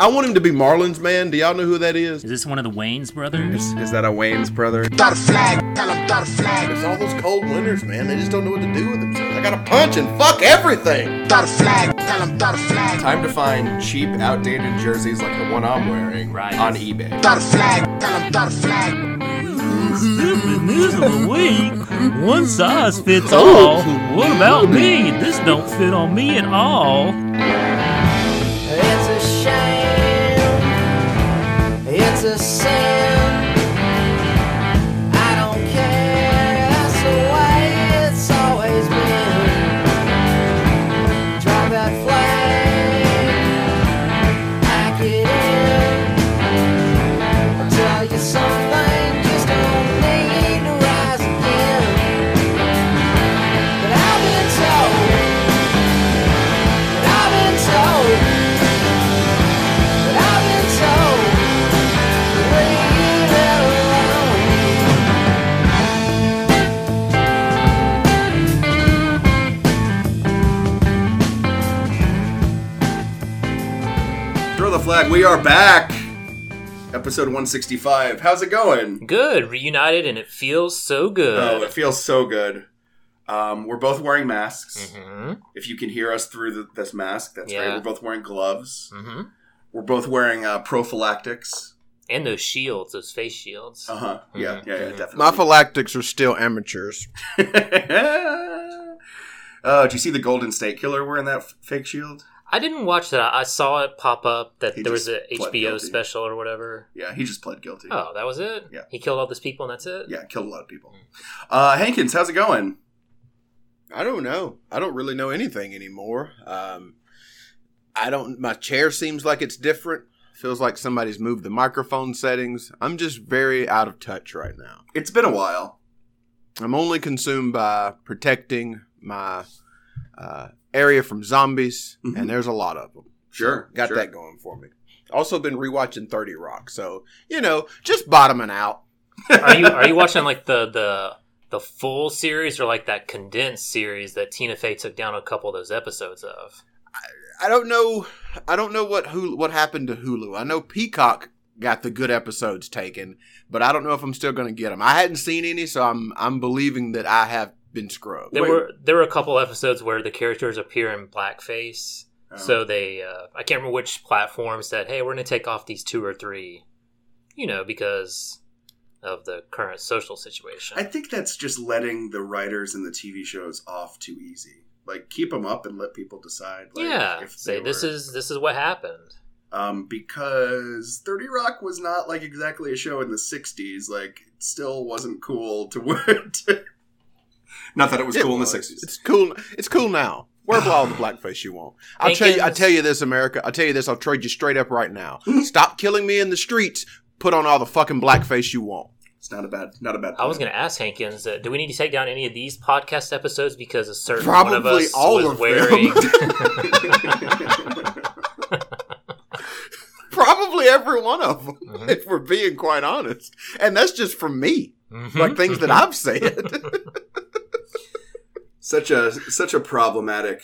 I want him to be Marlins man. Do y'all know who that is? Is this one of the Wayne's brothers? Is that a Wayne's brother? Throw the flag, tell him throw flag, It's all those cold winters, man. They just don't know what to do with themselves. I gotta punch and fuck everything. throw the flag, tell him throw flag, Time to find cheap, outdated jerseys like the one I'm wearing Right. on eBay. throw the flag, tell him throw the flag. Stupid news of the week. One size fits oh. all. What about me? This don't fit on me at all. A Throw flag. We are back. Episode 165. How's it going? Good. Reunited and it feels so good. Oh, it feels so good. Um, we're both wearing masks. hmm If you can hear us through the, this mask, that's Yeah. great. We're both wearing gloves. hmm We're both wearing uh, prophylactics. And those shields, those face shields. Uh huh. Yeah, Mhm, yeah, yeah, mhm. definitely. My phylactics are still amateurs. Oh, did you see the Golden State Killer wearing that f- fake shield? I didn't watch that. I saw it pop up that He there was just a HBO guilty. special or whatever. Yeah, he just pled guilty. Oh, that was it? Yeah. He killed all those people and that's it? Yeah, killed a lot of people. Uh, Hankins, how's it going? I don't know. I don't really know anything anymore. Um, I don't. My chair seems like it's different. Feels like somebody's moved the microphone settings. I'm just very out of touch right now. It's been a while. I'm only consumed by protecting my uh, area from zombies, Mhm. and there's a lot of them. Sure, Got sure. that going for me. Also been rewatching 30 Rock, so you know, just bottoming out. are you are you watching like the the the full series or like that condensed series that Tina Fey took down a couple of those episodes of? I don't know. I don't know what Hulu, what happened to Hulu. I know Peacock got the good episodes taken, but I don't know if I'm still going to get them. I hadn't seen any, so I'm I'm believing that I have been scrubbed. There Wait. were there were a couple episodes where the characters appear in blackface. Oh. So they uh, I can't remember which platform said, "Hey, we're going to take off these two or three, you know, because of the current social situation." I think that's just letting the writers and the TV shows off too easy. Like keep them up and let people decide. Like, yeah, if say they this is this is what happened. um, because Thirty Rock was not like exactly a show in the '60s. Like, it still wasn't cool to wear. To... Not that it was It cool in the '60s. It's cool. It's cool now. Wear all the blackface you want. I'll tell you. I tell you this, America. I'll tell you this. I'll trade you straight up right now. Stop killing me in the streets. Put on all the fucking blackface you want. It's not a bad, not a bad. I was going to ask Hankins, uh, do we need to take down any of these podcast episodes because a certain one of us all was of them. wearing? Probably every one of them, Mhm. if we're being quite honest. And that's just from me, Mhm. like things that I've said. such a such a problematic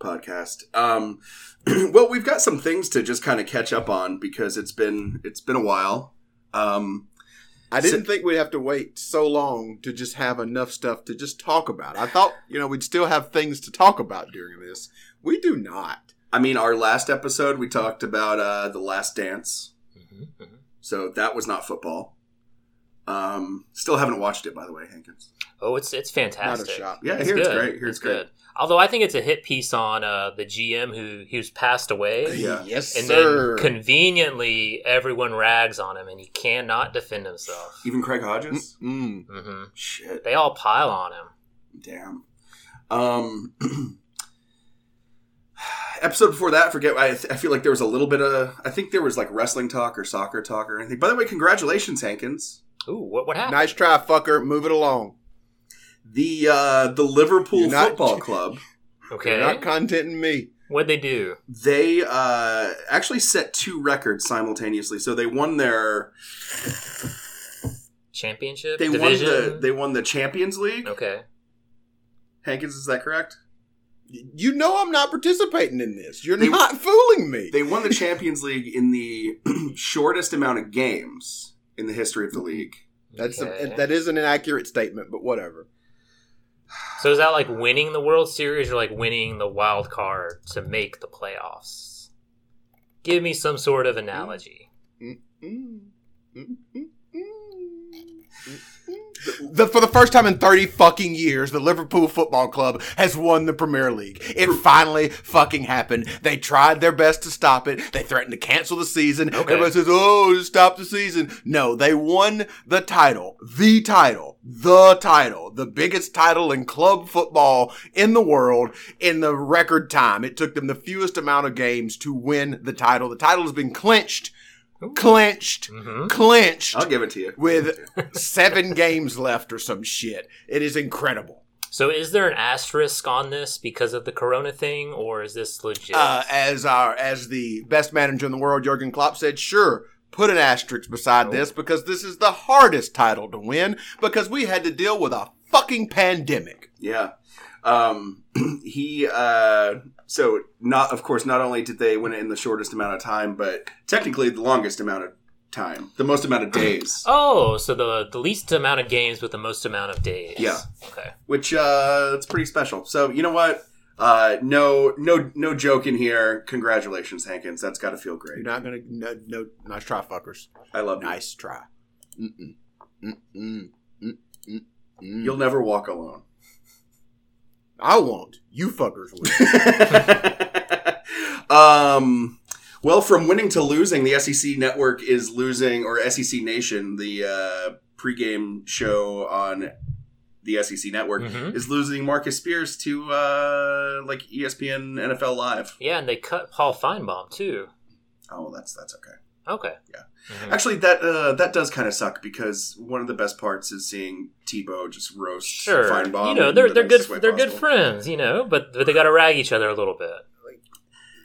podcast. Um, well, we've got some things to just kind of catch up on because it's been it's been a while. Um, I didn't think we'd have to wait so long to just have enough stuff to just talk about. I thought, you know, we'd still have things to talk about during this. We do not. I mean, our last episode we talked about uh, the Last Dance, Mhm, mhm. so that was not football. Um, still haven't watched it, by the way, Hankins. Oh, it's it's fantastic. shot. Yeah, I It's hear it's good. great. I hear it's great. good. Although I think it's a hit piece on uh, the GM who who's passed away, Yeah. Yes, and sir. then conveniently everyone rags on him, and he cannot defend himself. Even Craig Hodges. mm. hmm Shit. They all pile on him. Damn. Um, episode before that, forget. I, I feel like there was a little bit of. I think there was like wrestling talk or soccer talk or anything. By the way, congratulations, Hankins. Ooh, what what happened? Nice try, fucker. Move it along. The uh, the Liverpool not- Football Club. Okay, You're not contenting me. what'd they do? They uh, actually set two records simultaneously. So they won their Championship they division. won the they won the Champions League. okay, Hankins, is that correct? You know I'm not participating in this. You're They- not fooling me. They won the Champions League in the shortest amount of games in the history of the league. That's Okay. a, that is an inaccurate statement, but whatever. So is that like winning the World Series or like winning the wild card to make the playoffs? Give me some sort of analogy. Mm, mm, mm, mm, mm. The, for the first time in 30 fucking years, the Liverpool Football Club has won the Premier League. It finally fucking happened. They tried their best to stop it. They threatened to cancel the season. Okay. Everybody says, oh, stop the season. No, they won the title. The title. The title. The biggest title in club football in the world in the record time. It took them the fewest amount of games to win the title. The title has been clinched. Clinched. hmm Clinched I'll give it to you. with seven games left or some shit. It is incredible. So is there an asterisk on this because of the Corona thing, or is this legit? Uh, as our as the best manager in the world, Jurgen Klopp said, "Sure, put an asterisk beside this because this is the hardest title to win because we had to deal with a fucking pandemic." Yeah. Um, he, uh, so not, of course, not only did they win it in the shortest amount of time, but technically the longest amount of time, the most amount of days, oh, so the the least amount of games with the most amount of days. Yeah. Okay. which, uh, it's pretty special. So, you know what? Uh, no, no, no joke in here. Congratulations, Hankins. That's got to feel great. You're not gonna no, no nice try, fuckers. I love you. Nice try. Mm-mm. Mm-mm. Mm-mm. Mm. You'll never walk alone. I won't. You fuckers will. um, well, from winning to losing, the SEC network is losing, or SEC Nation, the uh, pregame show on the SEC network, Mhm. is losing Marcus Spears to uh, like ESPN NFL Live. Yeah, and they cut Paul Finebaum too. Oh, that's that's okay. Okay. Yeah. Mhm. Actually, that uh, that does kind of suck because one of the best parts is seeing Tebow just roast Sure. Finebaum. You know, they're the they're good they're good friends, you know, but but they got to rag each other a little bit.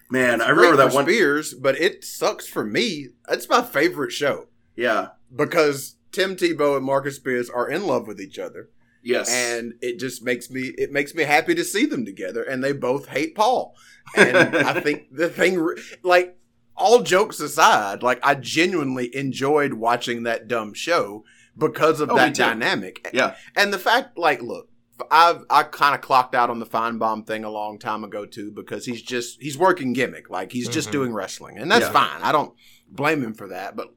Man, I remember that one. Spears, but it sucks for me. It's my favorite show Yeah. because Tim Tebow and Marcus Spears are in love with each other. Yes. and it just makes me it makes me happy to see them together and they both hate paul and i think the thing like all jokes aside like i genuinely enjoyed watching that dumb show because of Oh, that dynamic Yeah. and the fact like look I've I kind of clocked out on the Finebaum thing a long time ago too because he's just he's working gimmick like he's just Mhm. doing wrestling and that's Yeah. fine I don't blame him for that but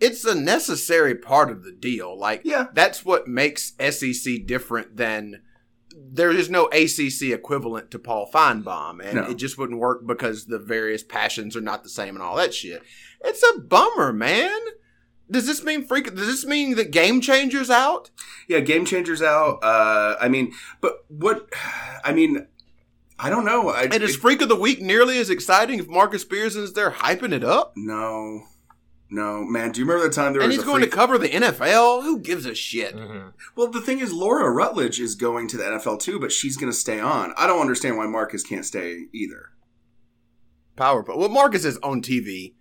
it's a necessary part of the deal like yeah. that's what makes SEC different than there is no ACC equivalent to Paul Finebaum, and No. it just wouldn't work because the various passions are not the same and all that shit. It's a bummer, man. Does this mean freak? Does this mean that Game Changers out? Yeah, game changers out. Uh, I mean, but what? I mean, I don't know. I, And is it- Freak of the Week nearly as exciting if Marcus Spears is there hyping it up? no, no, man. Do you remember the time there And was he's a going freak- to cover the NFL. Who gives a shit? hmm Well, the thing is, Laura Rutledge is going to the NFL too, but she's going to stay on. I don't understand why Marcus can't stay either. Power. but Well, Marcus is on TV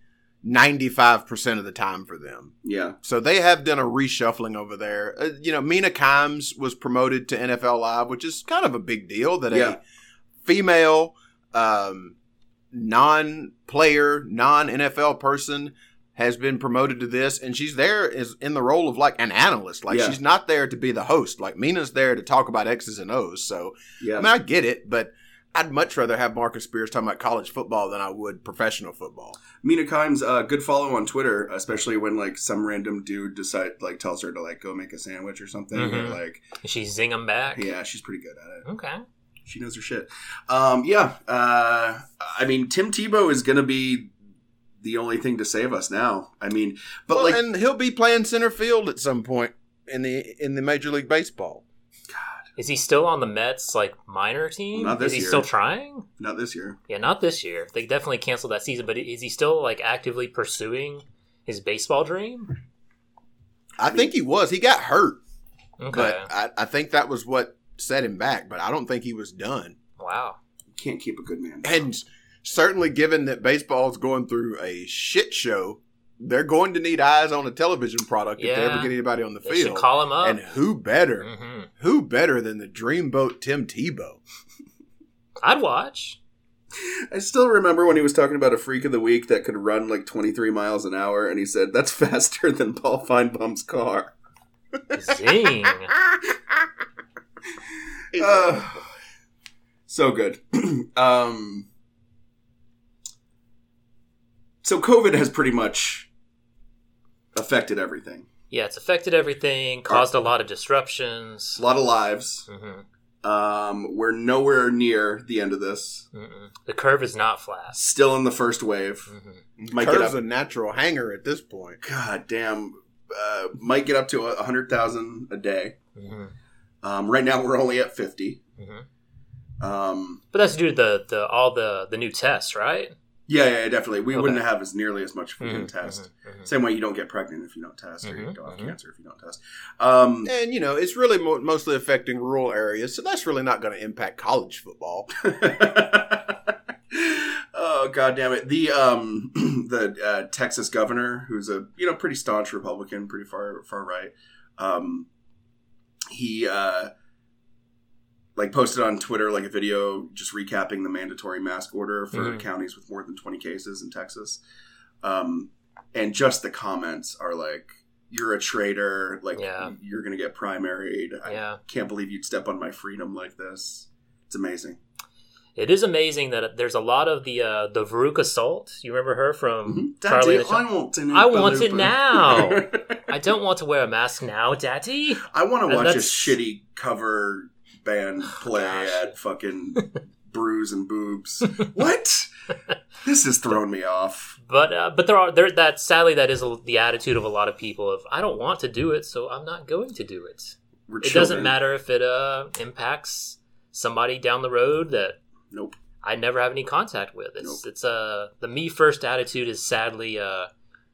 ninety five percent of the time for them. Yeah, So they have done a reshuffling over there. Uh, you know, Mina Kimes was promoted to NFL Live, which is kind of a big deal that Yeah. a female, um, non-player, non-NFL person has been promoted to this, and she's there is in the role of like an analyst. Like Yeah. she's not there to be the host. Like Mina's there to talk about X's and O's. So yeah. I mean, I get it, but. I'd much rather have Marcus Spears talking about college football than I would professional football. Mina Kimes, uh, good follow on Twitter, especially when like some random dude decide like tells her to like go make a sandwich or something. Or, Mhm. like, She zing him back. yeah, she's pretty good at it. Okay. She knows her shit. Um, yeah. Uh, I mean, Tim Tebow is going to be the only thing to save us now. I mean, but Well, like, and he'll be playing center field at some point in the in the Major League Baseball. God, is he still on the Mets like minor team? Not this is he year. still trying? not this year. Yeah, not this year. They definitely canceled that season, but is he still like actively pursuing his baseball dream? I think he was. He got hurt, Okay. but I, I think that was what set him back. But I don't think he was done. wow. You can't keep a good man. And certainly, given that baseball's going through a shit show, they're going to need eyes on a television product if they ever get anybody on the They field. call him up. and who better? hmm Who better than the dreamboat Tim Tebow? I'd watch. I still remember when he was talking about a freak of the week that could run like 23 miles an hour, and he said, That's faster than Paul Finebaum's car. Zing. Uh, so good. um, so COVID has pretty much affected everything. Yeah, it's affected everything, caused a lot of disruptions. A lot of lives. hmm Um, we're nowhere near the end of this. Mm-mm. The curve is not flat. Still in the first wave. hmm Might get Curve's up. a natural hanger at this point. God damn. Uh, might get up to a hundred thousand a day. hmm Um, right now we're only at fifty. hmm Um, But that's due to the, the all the the new tests, right? Yeah, yeah, definitely. We Okay. wouldn't have as nearly as much if we Mhm, didn't test. mhm, mhm. Same way you don't get pregnant if you don't test, or you Mhm, don't have mhm. cancer if you don't test. Um, And, you know, it's really mo- mostly affecting rural areas, so that's really not going to impact college football. oh god damn it! The um the uh, Texas governor, who's a you know pretty staunch Republican, pretty far far right, um, he uh like posted on Twitter like a video just recapping the mandatory mask order for Mhm. counties with more than twenty cases in Texas, um, and just the comments are like. You're a traitor. Like Yeah. you're gonna get primaried. I Yeah. can't believe you'd step on my freedom like this. It's amazing. It is amazing that there's a lot of the uh, the Veruca Salt. You remember her from Mhm. Charlie Daddy, I want to I want it now. I don't want to wear a mask now, Daddy. I want to watch a shitty cover band play Gosh. at fucking Brews and Boobs. what? This has thrown me off. But uh, but there are there that sadly that is the attitude of a lot of people of I don't want to do it, so I'm not going to do it. We're It children. doesn't matter if it uh, impacts somebody down the road that Nope. I never have any contact with. It's Nope. it's uh the me first attitude is sadly uh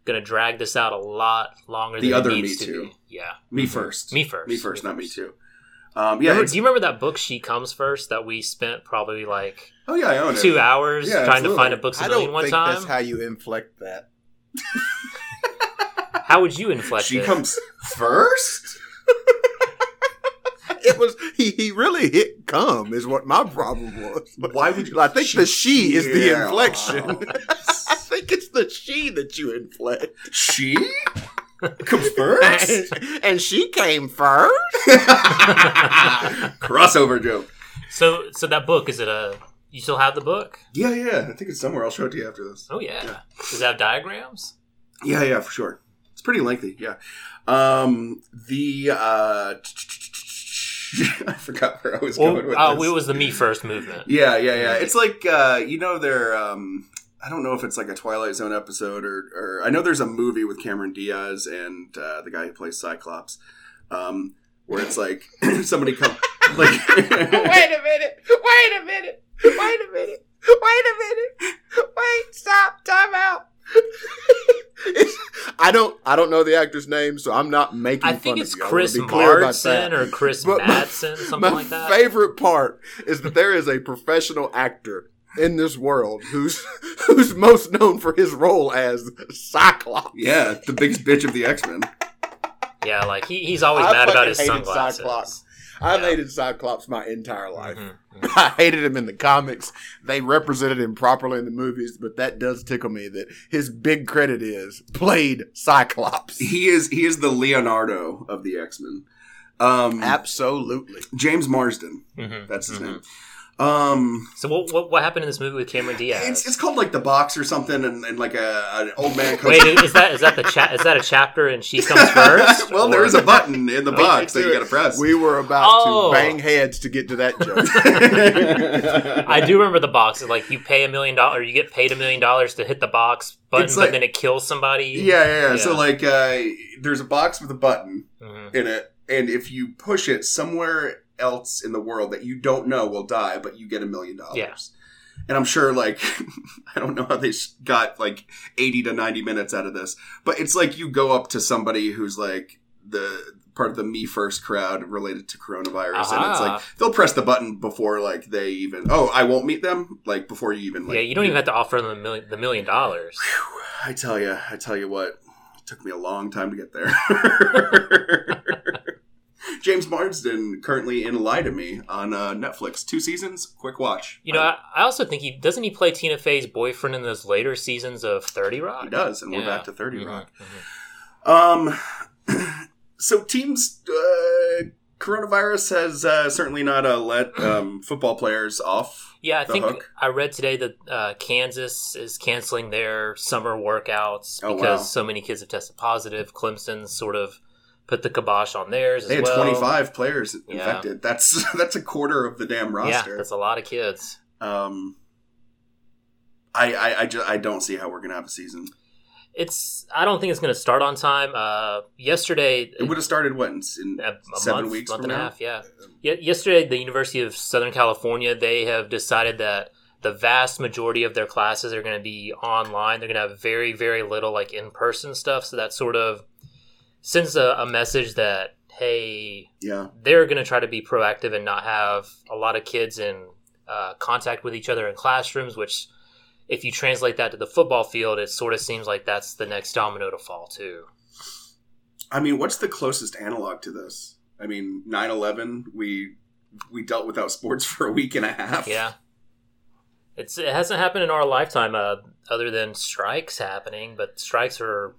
gonna drag this out a lot longer The than other Me to Too. Yeah, Me first. me first, Me first, not me too. Um, yeah. Remember- do you remember that book "She Comes First that we spent probably like oh yeah, I own it. two hours Yeah, trying to find a books a I million don't one think time? that's how you inflect that. How would you inflect She it? comes first. It was he. He really hit come is what my problem was. But Why would you? I think the she is the inflection. I think it's the she that you inflect. she comes first. And, and she came first. Crossover joke. So so that book is it a? You still have the book? Yeah, yeah. I think it's somewhere. I'll show it to you after this. Oh yeah. Yeah. Does it have diagrams? Yeah, yeah, for sure. It's pretty lengthy. Yeah. Um, the uh, I forgot where I was Well, going with uh, this. it was the me first movement. yeah, yeah, yeah. It's like uh, you know, they're um, I don't know if it's like a Twilight Zone episode or, or I know there's a movie with Cameron Diaz and uh, the guy who plays Cyclops, um, where it's like somebody come like Wait a minute. Wait a minute. Wait a minute. Wait a minute. Wait. Stop. Time out. I don't. I don't know the actor's name, so I'm not making. I fun think of it's you. Chris be clear about that. Marsden or Chris But my- Madsen, something My like that. favorite part is that there is a professional actor in this world who's who's most known for his role as Cyclops. yeah, the biggest bitch of the X Men. Yeah, like he, he's always I mad about fucking his hated sunglasses. Cyclops. I've Yeah. hated Cyclops my entire life. Mhm, I hated him in the comics. They represented him properly in the movies, but that does tickle me that his big credit is played Cyclops. He is he is the Leonardo of the X Men. Um, Absolutely. James Marsden. mhm, That's his mhm. name. Um, So what, what what happened in this movie with Cameron Diaz? it's, it's called like the box or something, and, and like a an old man. Comes Wait, is that is that the chat? is that a chapter and she comes first? well, Or- there is a button in the box that you got to press. We were about Oh. to bang heads to get to that joke. I do remember the box. It's Like you pay a million dollars, you get paid a million dollars to hit the box button, It's but like- then it kills somebody. Yeah, yeah, yeah. So like, uh, there's a box with a button Mhm. in it, and if you push it somewhere else in the world that you don't know will die, but you get a million dollars. And I'm sure, like, I don't know how they got like 80 to 90 minutes out of this, but it's like you go up to somebody who's like the part of the me first crowd related to coronavirus, and it's like uh-huh. they'll press the button before like they even. Oh, I won't meet them. Like before you even. Like, yeah, you don't even have to offer them the million, the million dollars. I tell you, I tell you what, it took me a long time to get there. James Marsden currently in Lie to Me on uh, Netflix. Two seasons, quick watch. You know, I, I also think he doesn't he play Tina Fey's boyfriend in those later seasons of Thirty Rock. he does, and we're back to 30 Mhm, Rock. mhm. Um, so teams, uh, coronavirus has uh, certainly not uh, let um, football players off. Yeah, I the think hook. I read today that uh, Kansas is canceling their summer workouts Oh, because wow. so many kids have tested positive. Clemson sort of put the kibosh on theirs They as had well. 25 players Yeah. infected. That's that's a quarter of the damn roster. Yeah, that's a lot of kids. um, I I I, just, I don't see how we're gonna have a season. It's. I don't think it's going to start on time. Uh, yesterday, It would have started what in, in a, a seven month, weeks month and a half. Yeah. Ye- yesterday, the University of Southern California they have decided that the vast majority of their classes are going to be online. They're going to have very, very little like in person stuff. So that sort of sends a, a message that hey, Yeah, they're going to try to be proactive and not have a lot of kids in uh, contact with each other in classrooms, which if you translate that to the football field, it sort of seems like that's the next domino to fall too. I mean, what's the closest analog to this? I mean, 9-11, we we dealt without sports for a week and a half. Yeah, it's it hasn't happened in our lifetime, uh, other than strikes happening, but strikes are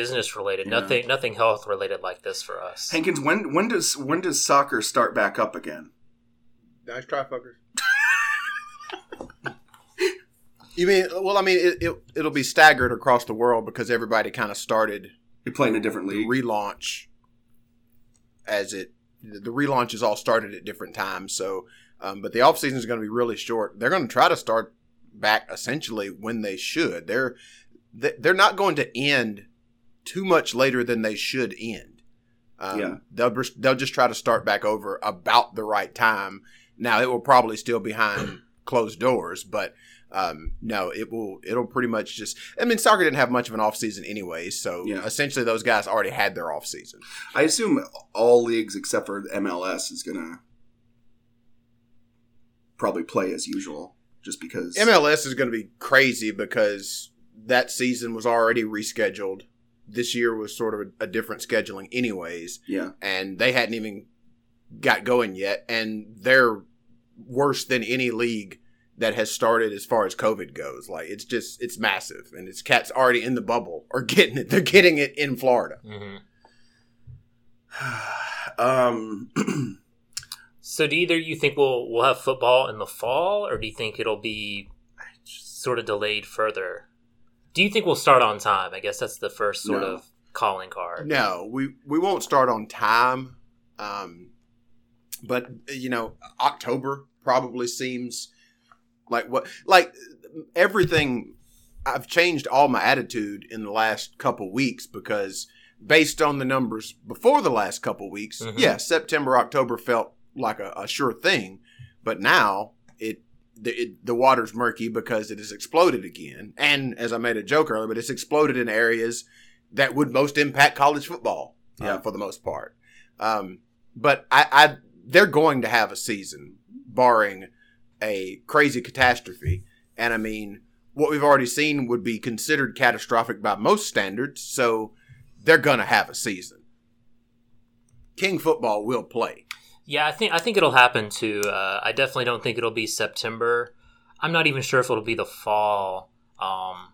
business related, Yeah. nothing nothing health related like this for us. Hankins, when when does when does soccer start back up again? Nice try, fuckers. you mean? Well, I mean, it, it it'll be staggered across the world because everybody kind of started You're playing a different the league. relaunch as it the relaunches all started at different times. So, um, but the off season is going to be really short. They're going to try to start back essentially when they should. They're they're not going to end too much later than they should end. Um, Yeah. they'll just, they'll just try to start back over about the right time. Now it will probably still be behind closed doors, but um, no, it will. It'll pretty much just. I mean, soccer didn't have much of an off season anyway, so Yeah. essentially those guys already had their off season. I assume all leagues except for MLS is gonna probably play as usual, just because MLS is going to be crazy because that season was already rescheduled. This year was sort of a, a different scheduling, anyways, Yeah, and they hadn't even got going yet, and they're worse than any league that has started as far as COVID goes. Like it's just it's massive, and it's cats already in the bubble or getting it. They're getting it in Florida. hmm um, So, do either you think we'll we'll have football in the fall, or do you think it'll be sort of delayed further? Do you think we'll start on time? I guess that's the first sort No. of calling card. No, we we won't start on time. Um, but you know, October probably seems like what like everything. I've changed all my attitude in the last couple weeks because based on the numbers before the last couple weeks, Mhm. yeah, September October felt like a, a sure thing, but now it the, it, the water's murky because it has exploded again. And as I made a joke earlier, but it's exploded in areas that would most impact college football uh, for the most part. Um, but I, I, they're going to have a season, barring a crazy catastrophe. And I mean, what we've already seen would be considered catastrophic by most standards. So they're going to have a season. King football will play. Yeah, I think I think it'll happen too. Uh, I definitely don't think it'll be September. I'm not even sure if it'll be the fall. Um,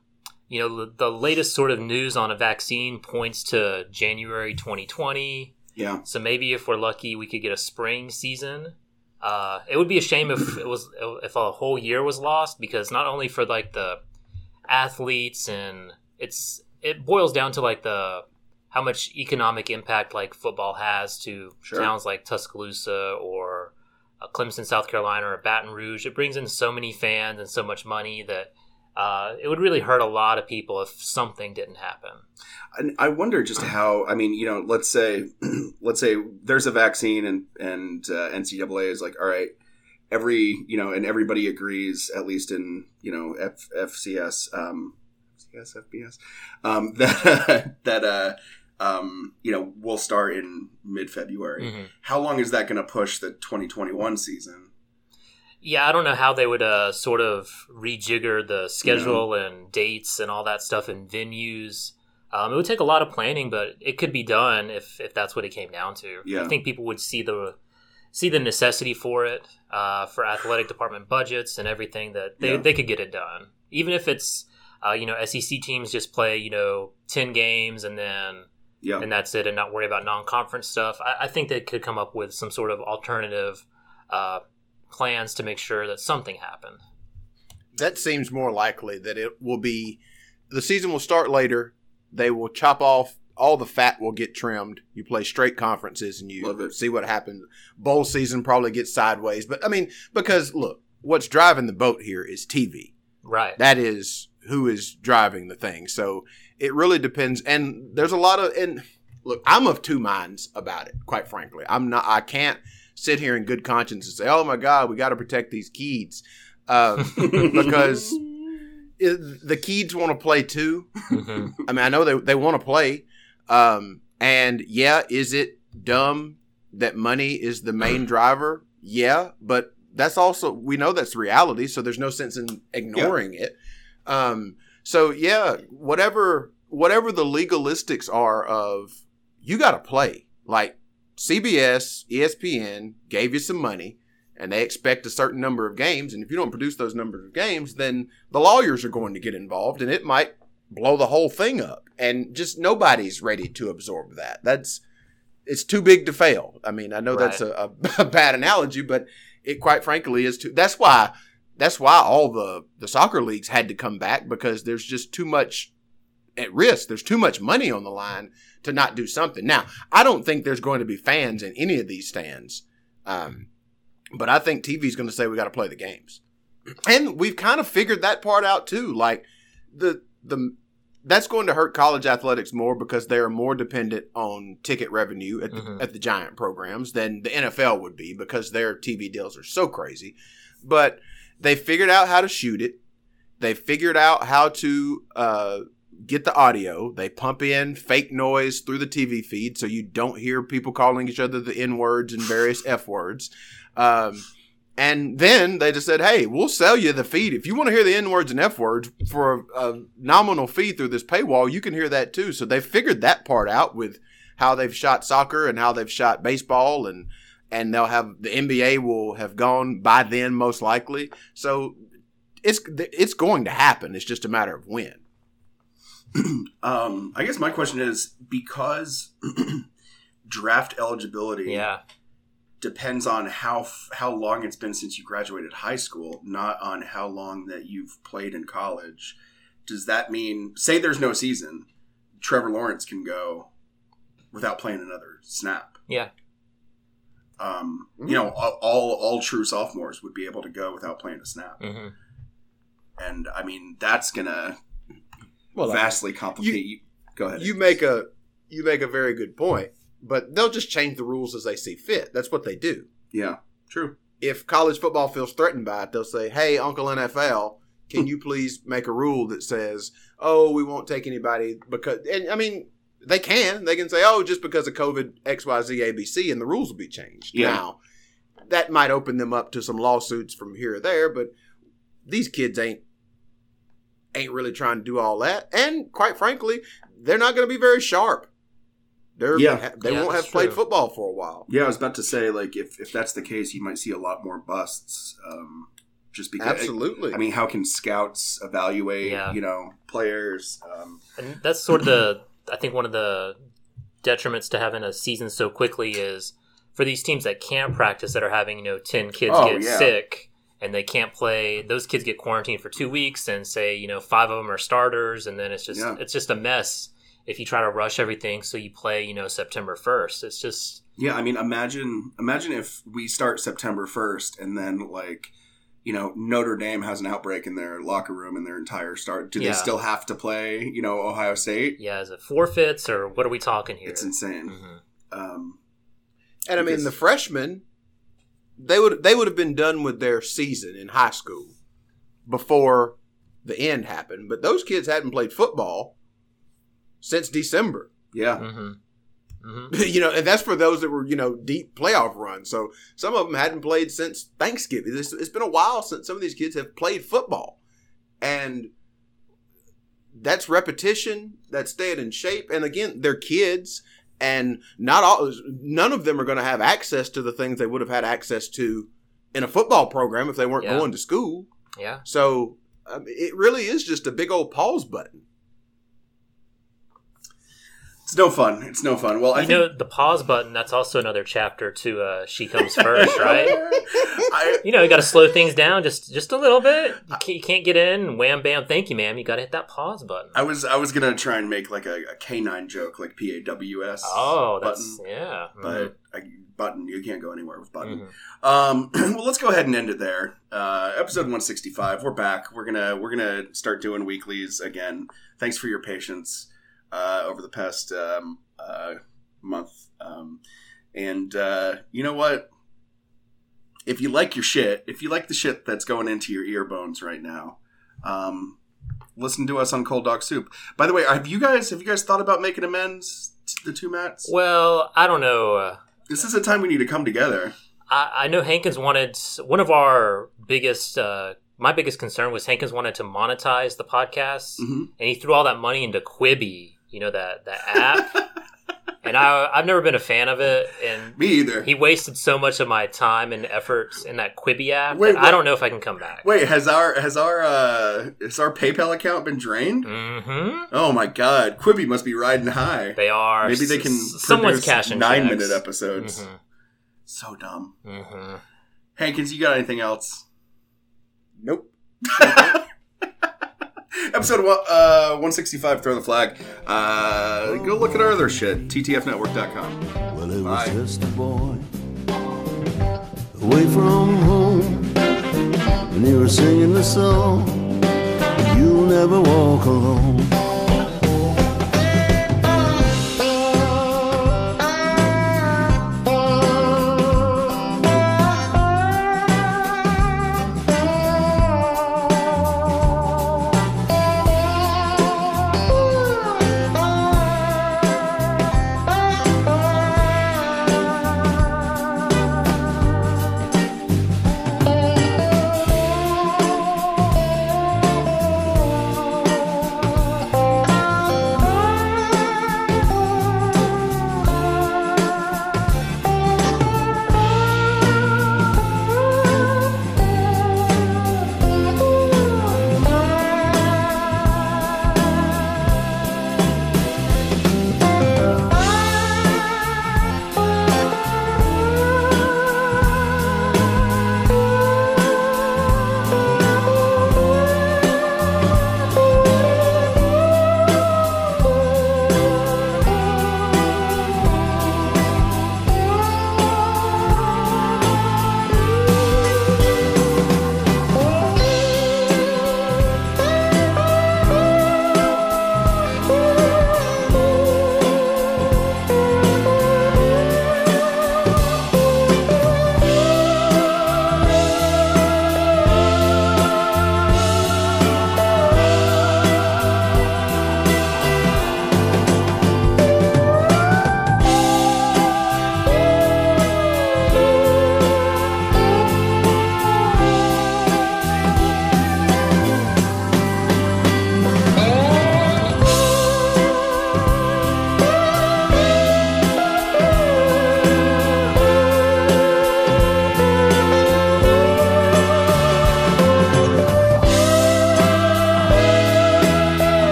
you know, the, the latest sort of news on a vaccine points to January 2020. yeah, So maybe if we're lucky, we could get a spring season. Uh, it would be a shame if it was if a whole year was lost because not only for like the athletes and it's it boils down to like the how much economic impact like football has to Sure. towns like Tuscaloosa or uh, Clemson, South Carolina, or Baton Rouge. It brings in so many fans and so much money that uh, it would really hurt a lot of people if something didn't happen. and I wonder just how. I mean, you know, let's say, let's say there's a vaccine, and and uh, NCAA is like, all right, every you know, and everybody agrees, at least in you know F, FCS, um, FCS, FBS, um, that that uh, um, you know, we'll start in mid February. Mhm. How long is that going to push the 2021 season? Yeah, I don't know how they would uh, sort of rejigger the schedule and dates and all that stuff and venues. Um, it would take a lot of planning, but it could be done if if that's what it came down to. Yeah. I think people would see the see the necessity for it uh, for athletic department budgets and everything that they, Yeah. they could get it done, even if it's uh, you know SEC teams just play you know ten games and then Yeah. and that's it, and not worry about non-conference stuff. I, I think they could come up with some sort of alternative uh, plans to make sure that something happened. That seems more likely that it will be the season will start later. They will chop off all the fat will get trimmed. You play straight conferences and you see what happens. Bowl season probably gets sideways, but I mean because look, what's driving the boat here is TV. Right. That is who is driving the thing. So it really depends. And there's a lot of and look, I'm of two minds about it. Quite frankly, I'm not. I can't sit here in good conscience and say, "Oh my God, we got to protect these kids," um, because it, the kids want to play too. hmm I mean, I know they they want to play. Um, and yeah, is it dumb that money is the main driver? Yeah, but that's also we know that's reality, so there's no sense in ignoring it. Um, so yeah, whatever whatever the legalistics are of you got to play. Like CBS, ESPN gave you some money and they expect a certain number of games and if you don't produce those numbers of games, then the lawyers are going to get involved and it might blow the whole thing up. And just nobody's ready to absorb that. That's it's too big to fail. I mean i know that's a, a, a bad analogy but it quite frankly is too that's why that's why all the the soccer leagues had to come back because there's just too much at risk there's too much money on the line to not do something now i don't think there's going to be fans in any of these stands um, but i think tv's going to say we got to play the games and we've kind of figured that part out too like the the that's going to hurt college athletics more because they are more dependent on ticket revenue at the, Mhm. at the giant programs than the NFL would be because their TV deals are so crazy. But they figured out how to shoot it. They figured out how to uh, get the audio. They pump in fake noise through the TV feed so you don't hear people calling each other the N words and various F words. Um, and then they just said, "Hey, we'll sell you the feed if you want to hear the N words and F words for a, a nominal fee through this paywall. You can hear that too." So they figured that part out with how they've shot soccer and how they've shot baseball, and and they'll have the NBA will have gone by then most likely. So it's it's going to happen. It's just a matter of when. Um, I guess my question is because draft eligibility Yeah. depends on how f- how long it's been since you graduated high school, not on how long that you've played in college. Does that mean say there's no season, Trevor Lawrence can go without playing another snap? Yeah. Um, you know, all, all all true sophomores would be able to go without playing a snap, hmm and I mean that's gonna Well, vastly complicate you. Go ahead. you make a you make a very good point, but they'll just change the rules as they see fit. That's what they do. yeah, true. if college football feels threatened by it, they'll say, "Hey, Uncle NFL, can you please make a rule that says, oh, we won't take anybody because?" And I mean, they can. They can say, "Oh, just because of COVID X Y Z A B C," and the rules will be changed. Yeah. Now, that might open them up to some lawsuits from here or there, but these kids ain't ain't really trying to do all that. And quite frankly, they're not going to be very sharp. They're Yeah. they Yeah, won't have played true. football for a while. Yeah, I was about to say like if if that's the case, you might see a lot more busts. Um, just because Absolutely. I mean, how can scouts evaluate, Yeah. you know, players? Um, And that's sort of the I think one of the detriments to having a season so quickly is for these teams that can't practice that are having you know ten kids Oh, get yeah. sick and they can't play. Those kids get quarantined for two weeks, and say you know five of them are starters, and then it's just Yeah. it's just a mess if you try to rush everything. So you play you know September first. It's just yeah, I mean, imagine imagine if we start September first, and then like, you know, Notre Dame has an outbreak in their locker room and their entire start. Do Yeah. they still have to play? You know, Ohio State? yeah, is it forfeits or what are we talking here? It's insane. Mhm. Um, And I mean, the freshmen, they would they would have been done with their season in high school before the end happened. But those kids hadn't played football since December. yeah, Mhm. Mhm. you know, and that's for those that were you know deep playoff runs. So some of them hadn't played since Thanksgiving. It's, it's been a while since some of these kids have played football, and that's repetition. That's staying in shape. And again, they're kids, and not all. None of them are going to have access to the things they would have had access to in a football program if they weren't Yeah. going to school. Yeah. So um, it really is just a big old pause button. It's no fun. It's no fun. Well, I you think know the pause button. That's also another chapter to uh, "She Comes First, right? I, You know, you got to slow things down just just a little bit. You can't, you can't get in. Wham bam, thank you, ma'am. You got to hit that pause button. I was I was gonna try and make like a, a canine joke, like P A W S. Oh, that's button, yeah. but I, button you can't go anywhere with button. Mhm. Um, well, let's go ahead and end it there. Uh, episode one sixty five. We're back. We're gonna we're gonna start doing weeklies again. Thanks for your patience uh, over the past um, uh, month. Um, and uh, you know what? If you like your shit, if you like the shit that's going into your ear bones right now, um, listen to us on Cold Dog Soup. By the way, have you guys have you guys thought about making amends to the two mats? Well, I don't know. Uh, This is a time we need to come together. I, I know Hankins wanted one of our biggest. Uh, my biggest concern was Hankins wanted to monetize the podcast, Mhm. and he threw all that money into Quibi. You know that that app. and I I've never been a fan of it, and Me either. he wasted so much of my time and efforts in that Quibi app. Wait, that I don't know if I can come back. Wait, has our has our uh has our PayPal account been drained? Mm-hmm. Oh my god, Quibi must be riding high. They are. Maybe they can S- someone's produce cashing nine checks. minute episodes. Mhm. So dumb. Mhm. Hankins, you got anything else? Nope. Episode one, uh, 165, Throw the Flag. Uh, go look at our other shit, ttfnetwork.com. Well, it was Bye. just a boy away from home, and he was singing the song. You'll never walk alone.